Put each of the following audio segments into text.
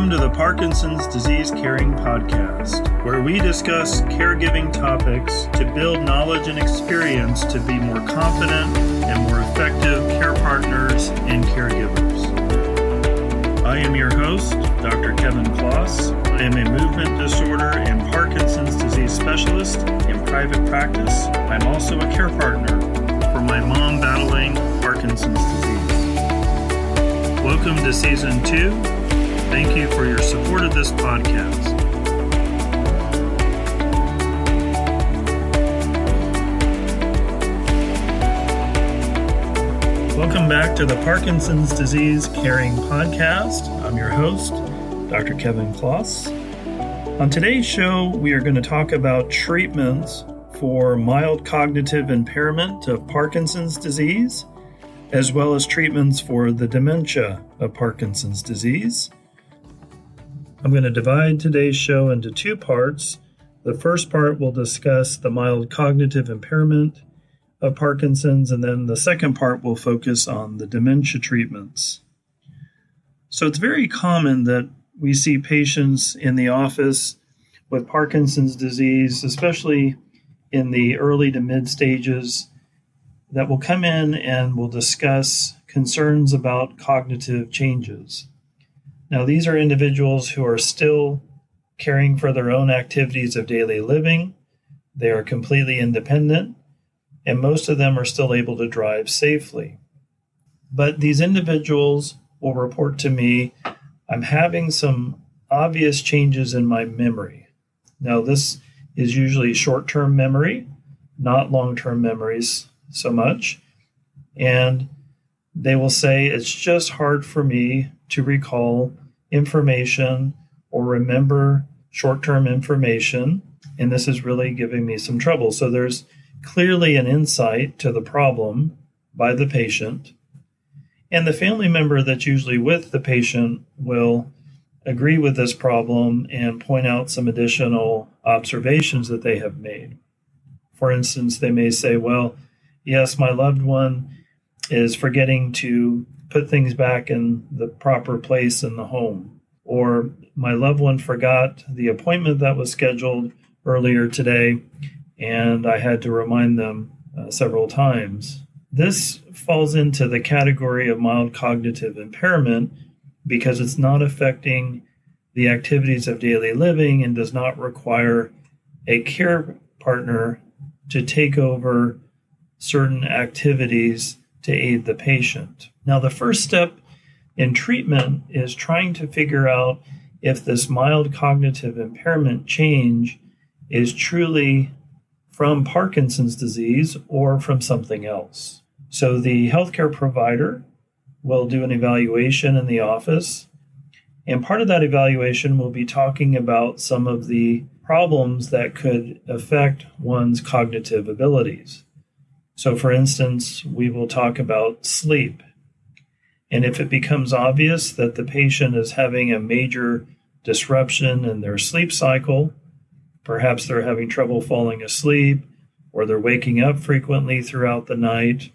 Welcome to the Parkinson's Disease Caring Podcast, where we discuss caregiving topics to build knowledge and experience to be more confident and more effective care partners and caregivers. I am your host, Dr. Kevin Klos. I am a movement disorder and Parkinson's disease specialist in private practice. I'm also a care partner for my mom battling Parkinson's disease. Welcome to season two. Thank you for your support of this podcast. Welcome back to the Parkinson's Disease Caring Podcast. I'm your host, Dr. Kevin Klos. On today's show, we are going to talk about treatments for mild cognitive impairment of Parkinson's disease, as well as treatments for the dementia of Parkinson's disease. I'm going to divide today's show into two parts. The first part will discuss the mild cognitive impairment of Parkinson's, and then the second part will focus on the dementia treatments. So it's very common that we see patients in the office with Parkinson's disease, especially in the early to mid stages, that will come in and will discuss concerns about cognitive changes. Now, these are individuals who are still caring for their own activities of daily living. They are completely independent, and most of them are still able to drive safely. But these individuals will report to me I'm having some obvious changes in my memory. Now, this is usually short term memory, not long term memories so much. And they will say, It's just hard for me to recall information or remember short term information. And this is really giving me some trouble. So there's clearly an insight to the problem by the patient. And the family member that's usually with the patient will agree with this problem and point out some additional observations that they have made. For instance, they may say, Well, yes, my loved one is forgetting to put things back in the proper place in the home. Or my loved one forgot the appointment that was scheduled earlier today, and I had to remind them uh, several times. This falls into the category of mild cognitive impairment because it's not affecting the activities of daily living and does not require a care partner to take over certain activities to aid the patient. Now, the first step in treatment is trying to figure out if this mild cognitive impairment change is truly from Parkinson's disease or from something else. So, the healthcare provider will do an evaluation in the office, and part of that evaluation will be talking about some of the problems that could affect one's cognitive abilities. So, for instance, we will talk about sleep. And if it becomes obvious that the patient is having a major disruption in their sleep cycle, perhaps they're having trouble falling asleep, or they're waking up frequently throughout the night,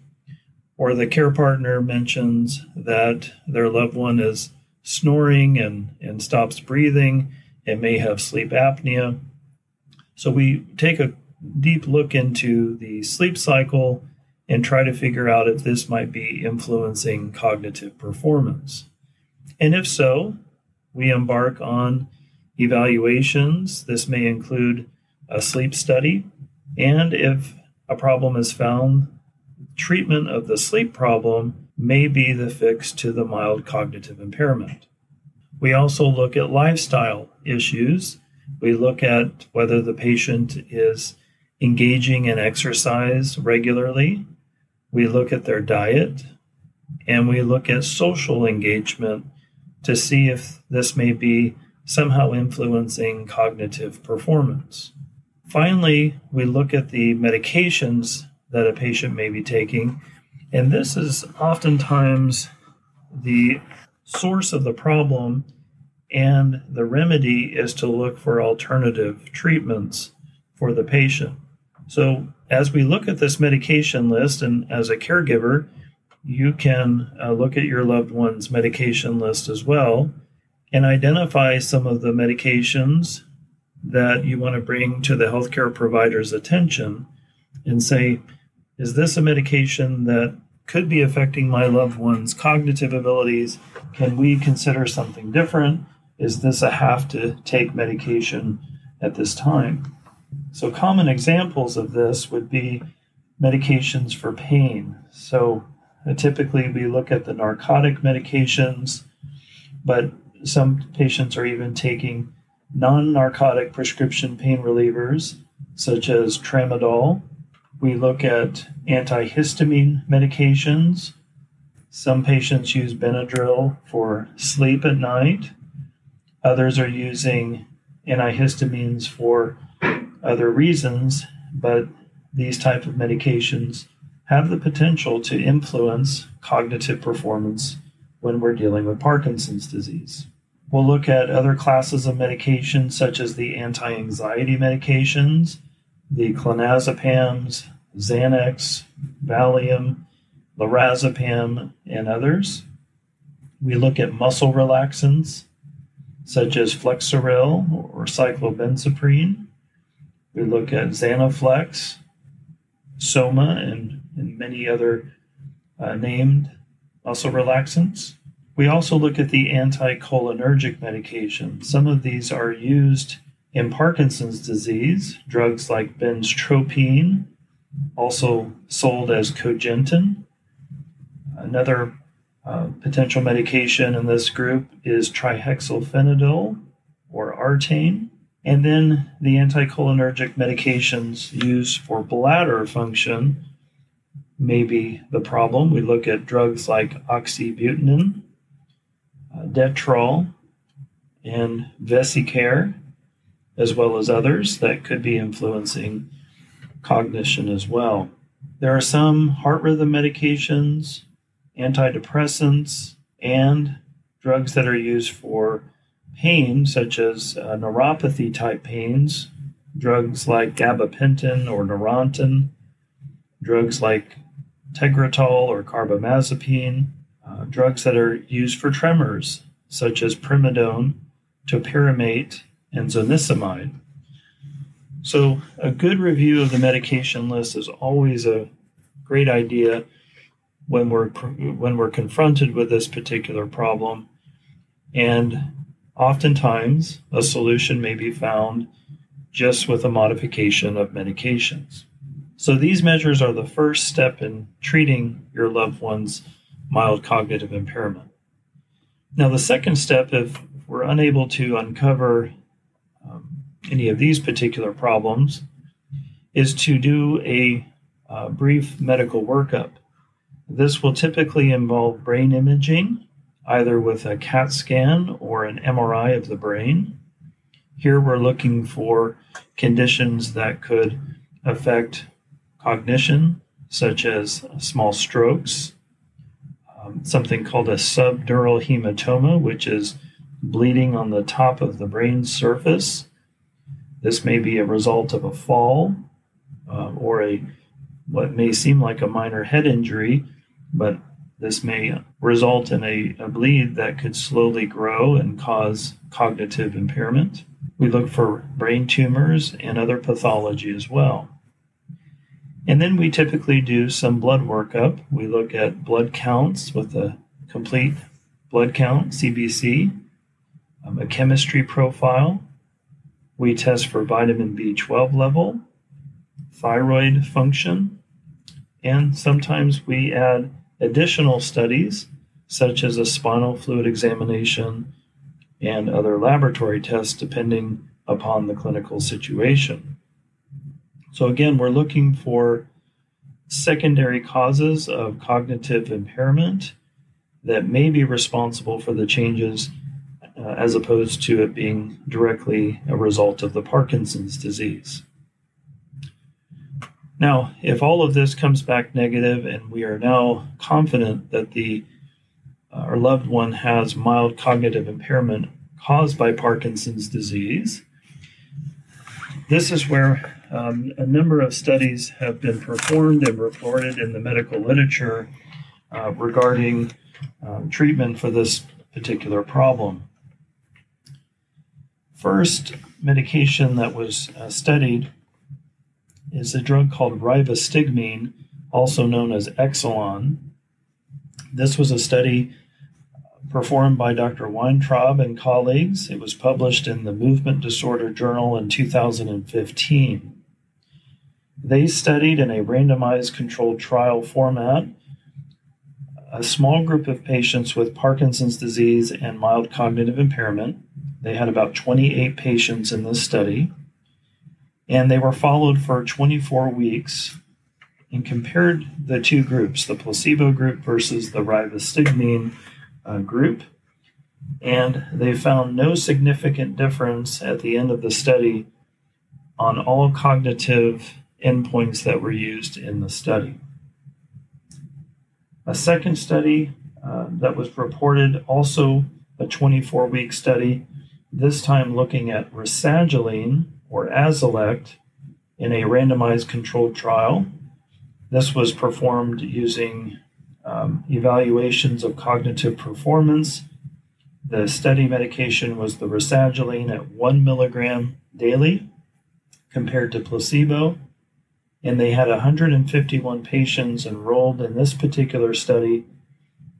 or the care partner mentions that their loved one is snoring and, and stops breathing and may have sleep apnea. So we take a deep look into the sleep cycle and try to figure out if this might be influencing cognitive performance. And if so, we embark on evaluations. This may include a sleep study. And if a problem is found, treatment of the sleep problem may be the fix to the mild cognitive impairment. We also look at lifestyle issues. We look at whether the patient is engaging in exercise regularly. We look at their diet and we look at social engagement to see if this may be somehow influencing cognitive performance. Finally, we look at the medications that a patient may be taking, and this is oftentimes the source of the problem, and the remedy is to look for alternative treatments for the patient. So, as we look at this medication list, and as a caregiver, you can uh, look at your loved one's medication list as well and identify some of the medications that you want to bring to the healthcare provider's attention and say, is this a medication that could be affecting my loved one's cognitive abilities? Can we consider something different? Is this a have to take medication at this time? So, common examples of this would be medications for pain. So, uh, typically we look at the narcotic medications, but some patients are even taking non narcotic prescription pain relievers, such as tramadol. We look at antihistamine medications. Some patients use Benadryl for sleep at night. Others are using antihistamines for other reasons, but these type of medications have the potential to influence cognitive performance when we're dealing with Parkinson's disease. We'll look at other classes of medications such as the anti anxiety medications, the clonazepams, Xanax, Valium, lorazepam, and others. We look at muscle relaxants such as Flexeril or cyclobenzaprine. We look at Zanaflex, Soma, and, and many other uh, named muscle relaxants. We also look at the anticholinergic medication. Some of these are used in Parkinson's disease, drugs like benztropine, also sold as Cogentin. Another uh, potential medication in this group is trihexyphenidyl or Artane. And then the anticholinergic medications used for bladder function may be the problem. We look at drugs like oxybutynin, uh, Detrol, and Vesicare, as well as others that could be influencing cognition as well. There are some heart rhythm medications, antidepressants, and drugs that are used for pain, such as uh, neuropathy type pains, drugs like gabapentin or Neurontin, drugs like Tegretol or carbamazepine, uh, drugs that are used for tremors, such as primidone, topiramate, and zonisamide. So, a good review of the medication list is always a great idea when we're when we're confronted with this particular problem, and oftentimes a solution may be found just with a modification of medications. So, these measures are the first step in treating your loved one's mild cognitive impairment. Now, the second step, if we're unable to uncover any of these particular problems is to do a uh, brief medical workup. This will typically involve brain imaging, either with a CAT scan or an MRI of the brain. Here we're looking for conditions that could affect cognition, such as small strokes, um, something called a subdural hematoma, which is bleeding on the top of the brain surface this may be a result of a fall uh, or a what may seem like a minor head injury, but this may result in a, a bleed that could slowly grow and cause cognitive impairment. We look for brain tumors and other pathology as well. And then we typically do some blood workup. We look at blood counts with a complete blood count, CBC, um, a chemistry profile, we test for vitamin B12 level, thyroid function, and sometimes we add additional studies such as a spinal fluid examination and other laboratory tests depending upon the clinical situation. So, again, we're looking for secondary causes of cognitive impairment that may be responsible for the changes uh, as opposed to it being directly a result of the Parkinson's disease. Now, if all of this comes back negative and we are now confident that the uh, our loved one has mild cognitive impairment caused by Parkinson's disease, this is where um, a number of studies have been performed and reported in the medical literature uh, regarding um, treatment for this particular problem. first medication that was uh, studied is a drug called rivastigmine, also known as Exelon. This was a study performed by Dr. Weintraub and colleagues. It was published in the Movement Disorder Journal in 2015. They studied in a randomized controlled trial format a small group of patients with Parkinson's disease and mild cognitive impairment. They had about 28 patients in this study, and they were followed for 24 weeks and compared the two groups, the placebo group versus the rivastigmine uh, group. And they found no significant difference at the end of the study on all cognitive endpoints that were used in the study. A second study uh, that was reported, also a 24 week study, this time looking at rasagiline or Azilect in a randomized controlled trial. This was performed using um, evaluations of cognitive performance. The study medication was the rasagiline at one milligram daily compared to placebo and they had 151 patients enrolled in this particular study.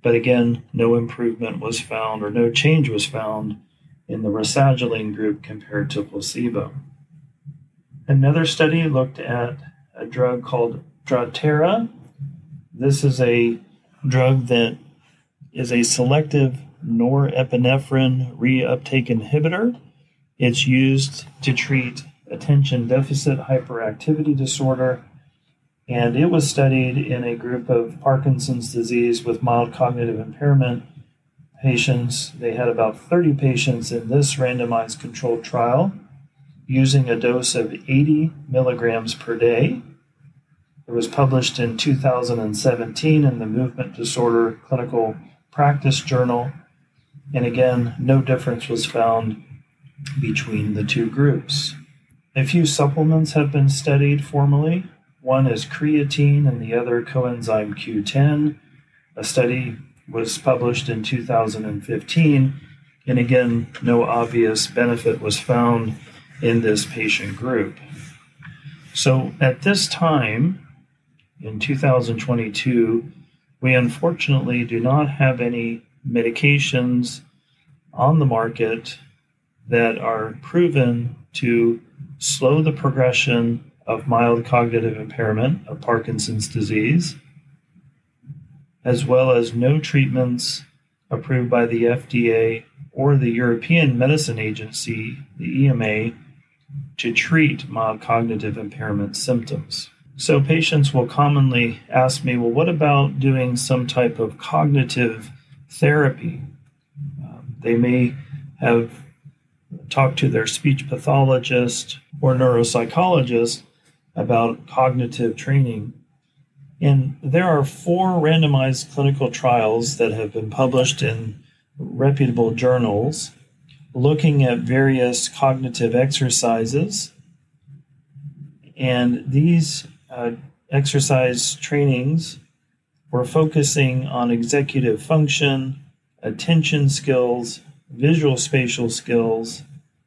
But again, no improvement was found or no change was found in the rasagiline group compared to placebo. Another study looked at a drug called Strattera. This is a drug that is a selective norepinephrine reuptake inhibitor. It's used to treat attention deficit hyperactivity disorder, and it was studied in a group of Parkinson's disease with mild cognitive impairment patients. They had about 30 patients in this randomized controlled trial using a dose of 80 milligrams per day. It was published in 2017 in the Movement Disorder Clinical Practice Journal. And again, no difference was found between the two groups. A few supplements have been studied formally. One is creatine and the other coenzyme Q10. A study was published in 2015, and again, no obvious benefit was found in this patient group. So at this time, in 2022, we unfortunately do not have any medications on the market that are proven to slow the progression of mild cognitive impairment of Parkinson's disease, as well as no treatments approved by the FDA or the European Medicine Agency, the EMA, to treat mild cognitive impairment symptoms. So, patients will commonly ask me, well, what about doing some type of cognitive therapy? Um, they may have talked to their speech pathologist or neuropsychologist about cognitive training. And there are four randomized clinical trials that have been published in reputable journals looking at various cognitive exercises. And these uh, exercise trainings were focusing on executive function, attention skills, visual spatial skills,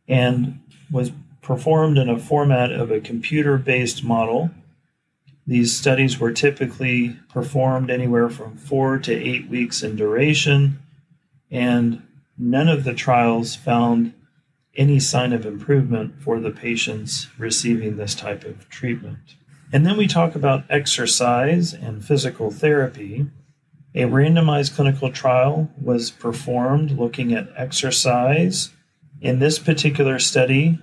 and was performed in a format of a computer based model. These studies were typically performed anywhere from four to eight weeks in duration, and none of the trials found any sign of improvement for the patients receiving this type of treatment. And then we talk about exercise and physical therapy. A randomized clinical trial was performed looking at exercise. In this particular study,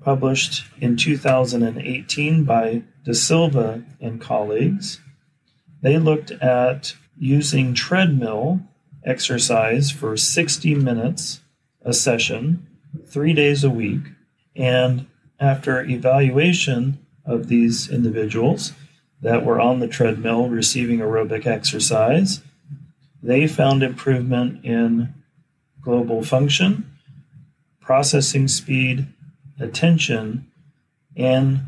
published in 2018 by De Silva and colleagues, they looked at using treadmill exercise for 60 minutes a session, three days a week. And after evaluation of these individuals, that were on the treadmill receiving aerobic exercise. They found improvement in global function, processing speed, attention, and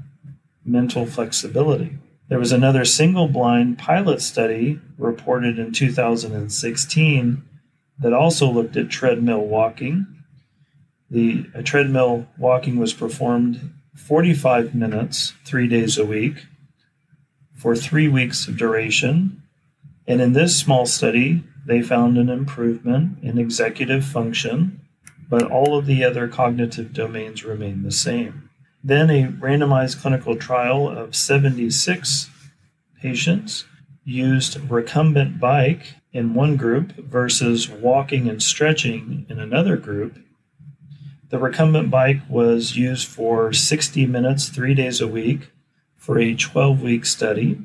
mental flexibility. There was another single blind pilot study reported in 2016 that also looked at treadmill walking. The treadmill walking was performed 45 minutes, three days a week, for three weeks of duration. And in this small study, they found an improvement in executive function, but all of the other cognitive domains remain the same. Then a randomized clinical trial of 76 patients used recumbent bike in one group versus walking and stretching in another group. The recumbent bike was used for 60 minutes, three days a week, for a 12 week study.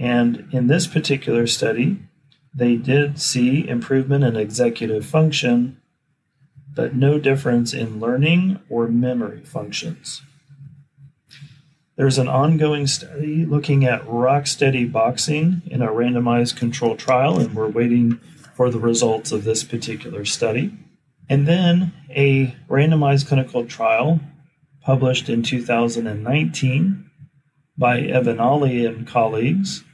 And in this particular study, they did see improvement in executive function, but no difference in learning or memory functions. There's an ongoing study looking at rock steady boxing in a randomized control trial, and we're waiting for the results of this particular study. And then a randomized clinical trial published in 2019 by Evanali and colleagues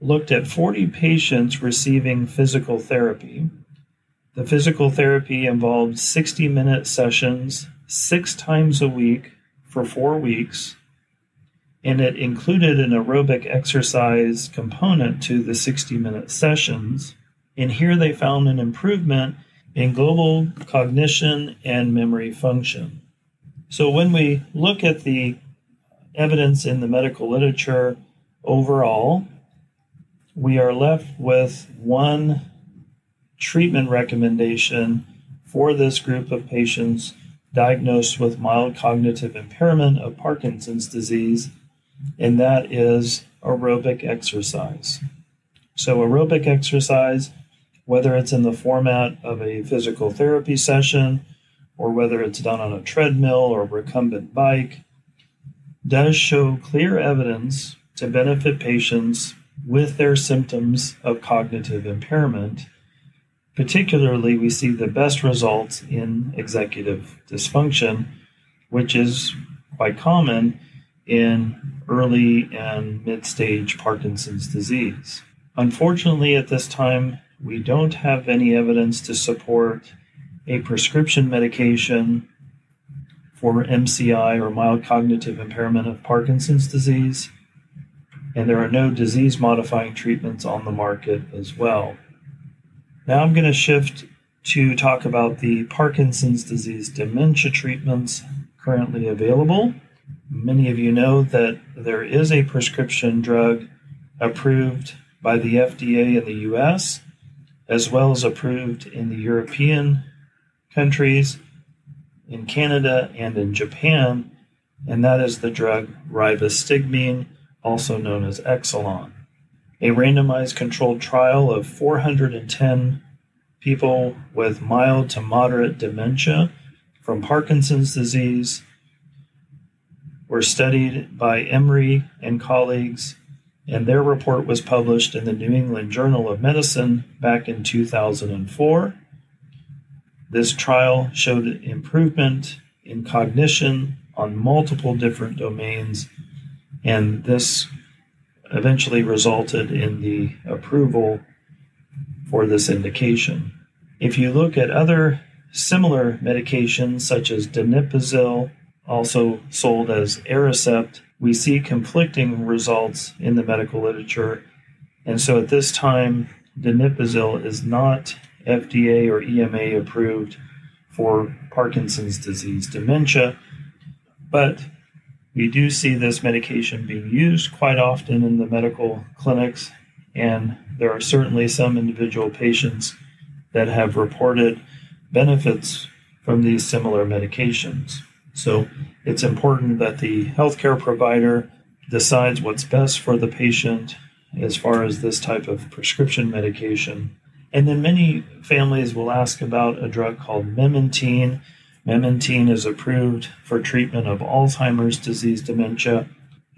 looked at 40 patients receiving physical therapy. The physical therapy involved 60 minute sessions six times a week for four weeks and it included an aerobic exercise component to the 60 minute sessions. And here they found an improvement in global cognition and memory function. So when we look at the evidence in the medical literature overall, we are left with one treatment recommendation for this group of patients diagnosed with mild cognitive impairment of Parkinson's disease and that is aerobic exercise. So, aerobic exercise, whether it's in the format of a physical therapy session or whether it's done on a treadmill or recumbent bike, does show clear evidence to benefit patients with their symptoms of cognitive impairment. Particularly, we see the best results in executive dysfunction, which is quite common in early and mid stage Parkinson's disease. Unfortunately, at this time, we don't have any evidence to support a prescription medication for MCI or mild cognitive impairment of Parkinson's disease, and there are no disease modifying treatments on the market as well. Now I'm going to shift to talk about the Parkinson's disease dementia treatments currently available. Many of you know that there is a prescription drug approved by the FDA in the US, as well as approved in the European countries, in Canada, and in Japan, and that is the drug rivastigmine, also known as Exelon. A randomized controlled trial of 410 people with mild to moderate dementia from Parkinson's disease were studied by Emery and colleagues, and their report was published in the New England Journal of Medicine back in 2004. This trial showed improvement in cognition on multiple different domains, and this eventually resulted in the approval for this indication. If you look at other similar medications such as donepezil also sold as Aricept, we see conflicting results in the medical literature. And so at this time, donepezil is not FDA or EMA approved for Parkinson's disease dementia, but we do see this medication being used quite often in the medical clinics, and there are certainly some individual patients that have reported benefits from these similar medications. So it's important that the healthcare provider decides what's best for the patient as far as this type of prescription medication. And then many families will ask about a drug called memantine. Memantine is approved for treatment of Alzheimer's disease dementia.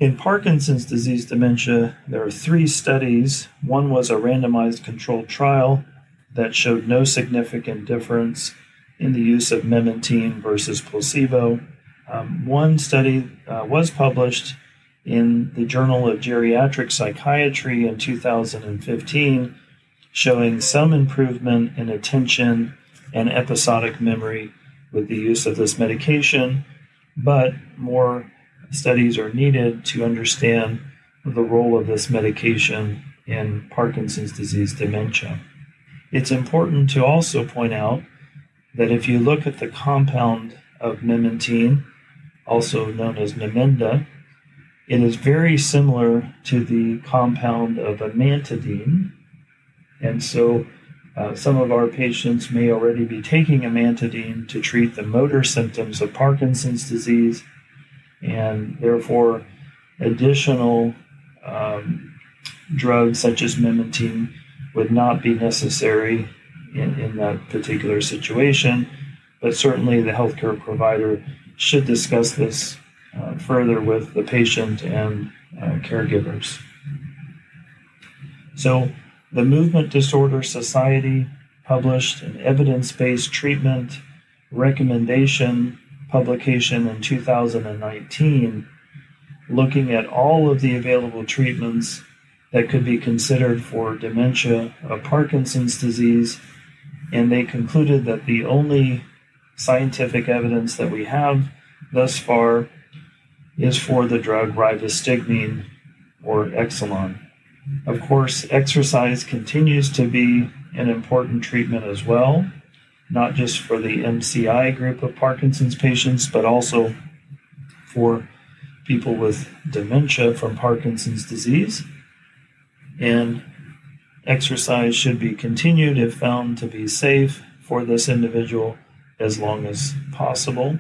In Parkinson's disease dementia, there are three studies. One was a randomized controlled trial that showed no significant difference in the use of memantine versus placebo. Um, one study uh, was published in the Journal of Geriatric Psychiatry in 2015, showing some improvement in attention and episodic memory with the use of this medication, but more studies are needed to understand the role of this medication in Parkinson's disease dementia. It's important to also point out that if you look at the compound of memantine, also known as Namenda, it is very similar to the compound of amantadine. And so uh, some of our patients may already be taking amantadine to treat the motor symptoms of Parkinson's disease, and therefore, additional um, drugs such as memantine would not be necessary in, in that particular situation. But certainly, the healthcare provider should discuss this uh, further with the patient and uh, caregivers. So, the Movement Disorder Society published an evidence based treatment recommendation publication in 2019 looking at all of the available treatments that could be considered for dementia of Parkinson's disease, and they concluded that the only scientific evidence that we have thus far is for the drug rivastigmine or Exelon. Of course, exercise continues to be an important treatment as well, not just for the MCI group of Parkinson's patients, but also for people with dementia from Parkinson's disease. And exercise should be continued if found to be safe for this individual as long as possible.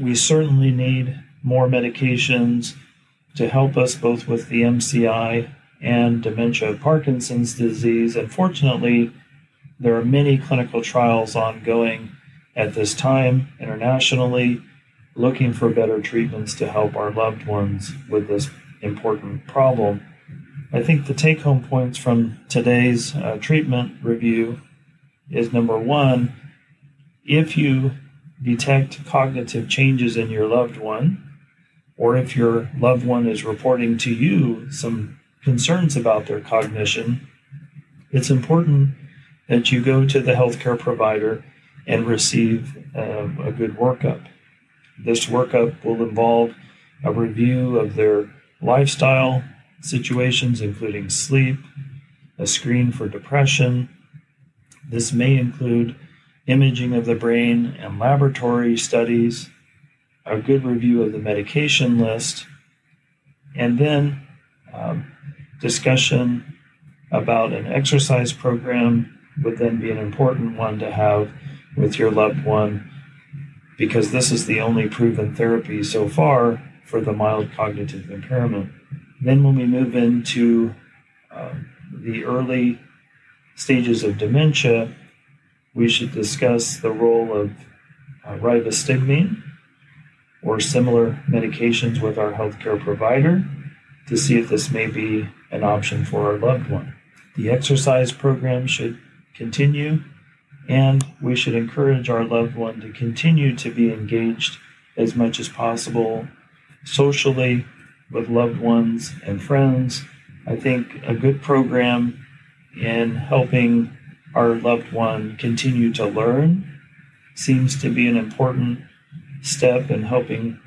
We certainly need more medications to help us both with the MCI and dementia Parkinson's disease. Unfortunately, there are many clinical trials ongoing at this time internationally looking for better treatments to help our loved ones with this important problem. I think the take home points from today's uh, treatment review is number one, if you detect cognitive changes in your loved one, or if your loved one is reporting to you some concerns about their cognition, it's important that you go to the healthcare provider and receive uh, a good workup. This workup will involve a review of their lifestyle situations, including sleep, a screen for depression. This may include imaging of the brain and laboratory studies, a good review of the medication list, and then um, discussion about an exercise program would then be an important one to have with your loved one because this is the only proven therapy so far for the mild cognitive impairment. Then, when we move into uh, the early stages of dementia, we should discuss the role of uh, rivastigmine or similar medications with our healthcare provider to see if this may be an option for our loved one. The exercise program should continue and we should encourage our loved one to continue to be engaged as much as possible socially with loved ones and friends. I think a good program in helping our loved one continue to learn seems to be an important step in helping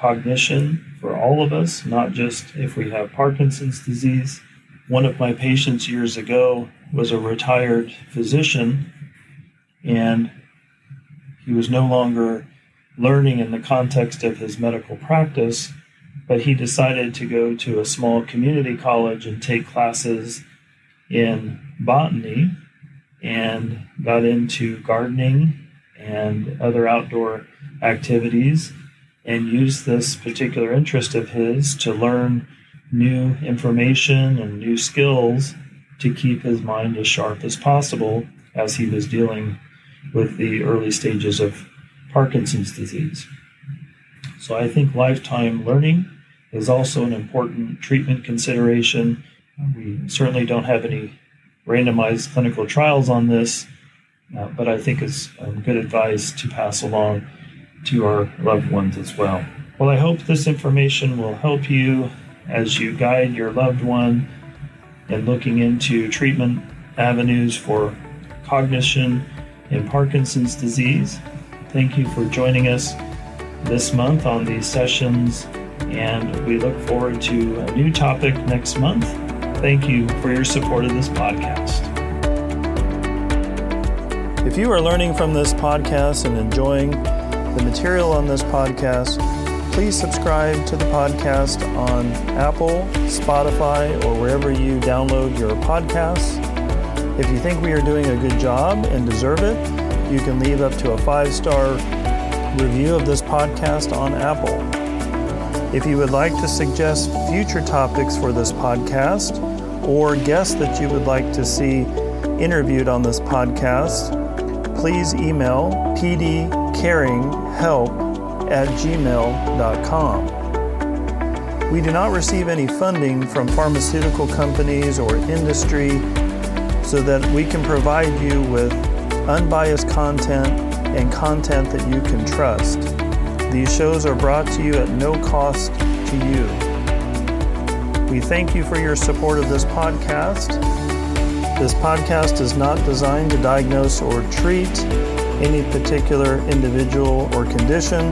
cognition for all of us, not just if we have Parkinson's disease. One of my patients years ago was a retired physician and he was no longer learning in the context of his medical practice, but he decided to go to a small community college and take classes in botany and got into gardening and other outdoor activities and used this particular interest of his to learn new information and new skills to keep his mind as sharp as possible as he was dealing with the early stages of Parkinson's disease. So I think lifetime learning is also an important treatment consideration. We certainly don't have any randomized clinical trials on this, uh, but I think it's um, good advice to pass along to our loved ones as well. Well, I hope this information will help you as you guide your loved one in looking into treatment avenues for cognition in Parkinson's disease. Thank you for joining us this month on these sessions, and we look forward to a new topic next month. Thank you for your support of this podcast. If you are learning from this podcast and enjoying the material on this podcast, please subscribe to the podcast on Apple, Spotify, or wherever you download your podcasts. If you think we are doing a good job and deserve it, you can leave up to a five star review of this podcast on Apple. If you would like to suggest future topics for this podcast or guests that you would like to see interviewed on this podcast, please email pdcaringhelp at gmail.com. We do not receive any funding from pharmaceutical companies or industry so that we can provide you with unbiased content and content that you can trust. These shows are brought to you at no cost to you. We thank you for your support of this podcast. This podcast is not designed to diagnose or treat any particular individual or condition,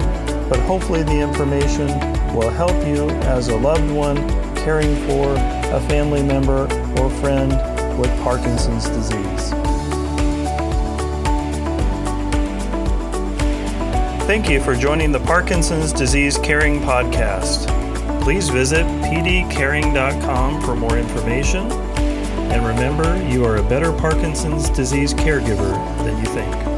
but hopefully the information will help you as a loved one caring for a family member or friend with Parkinson's disease. Thank you for joining the Parkinson's Disease Caring Podcast. Please visit pdcaring.com for more information. And remember, you are a better Parkinson's disease caregiver than you think.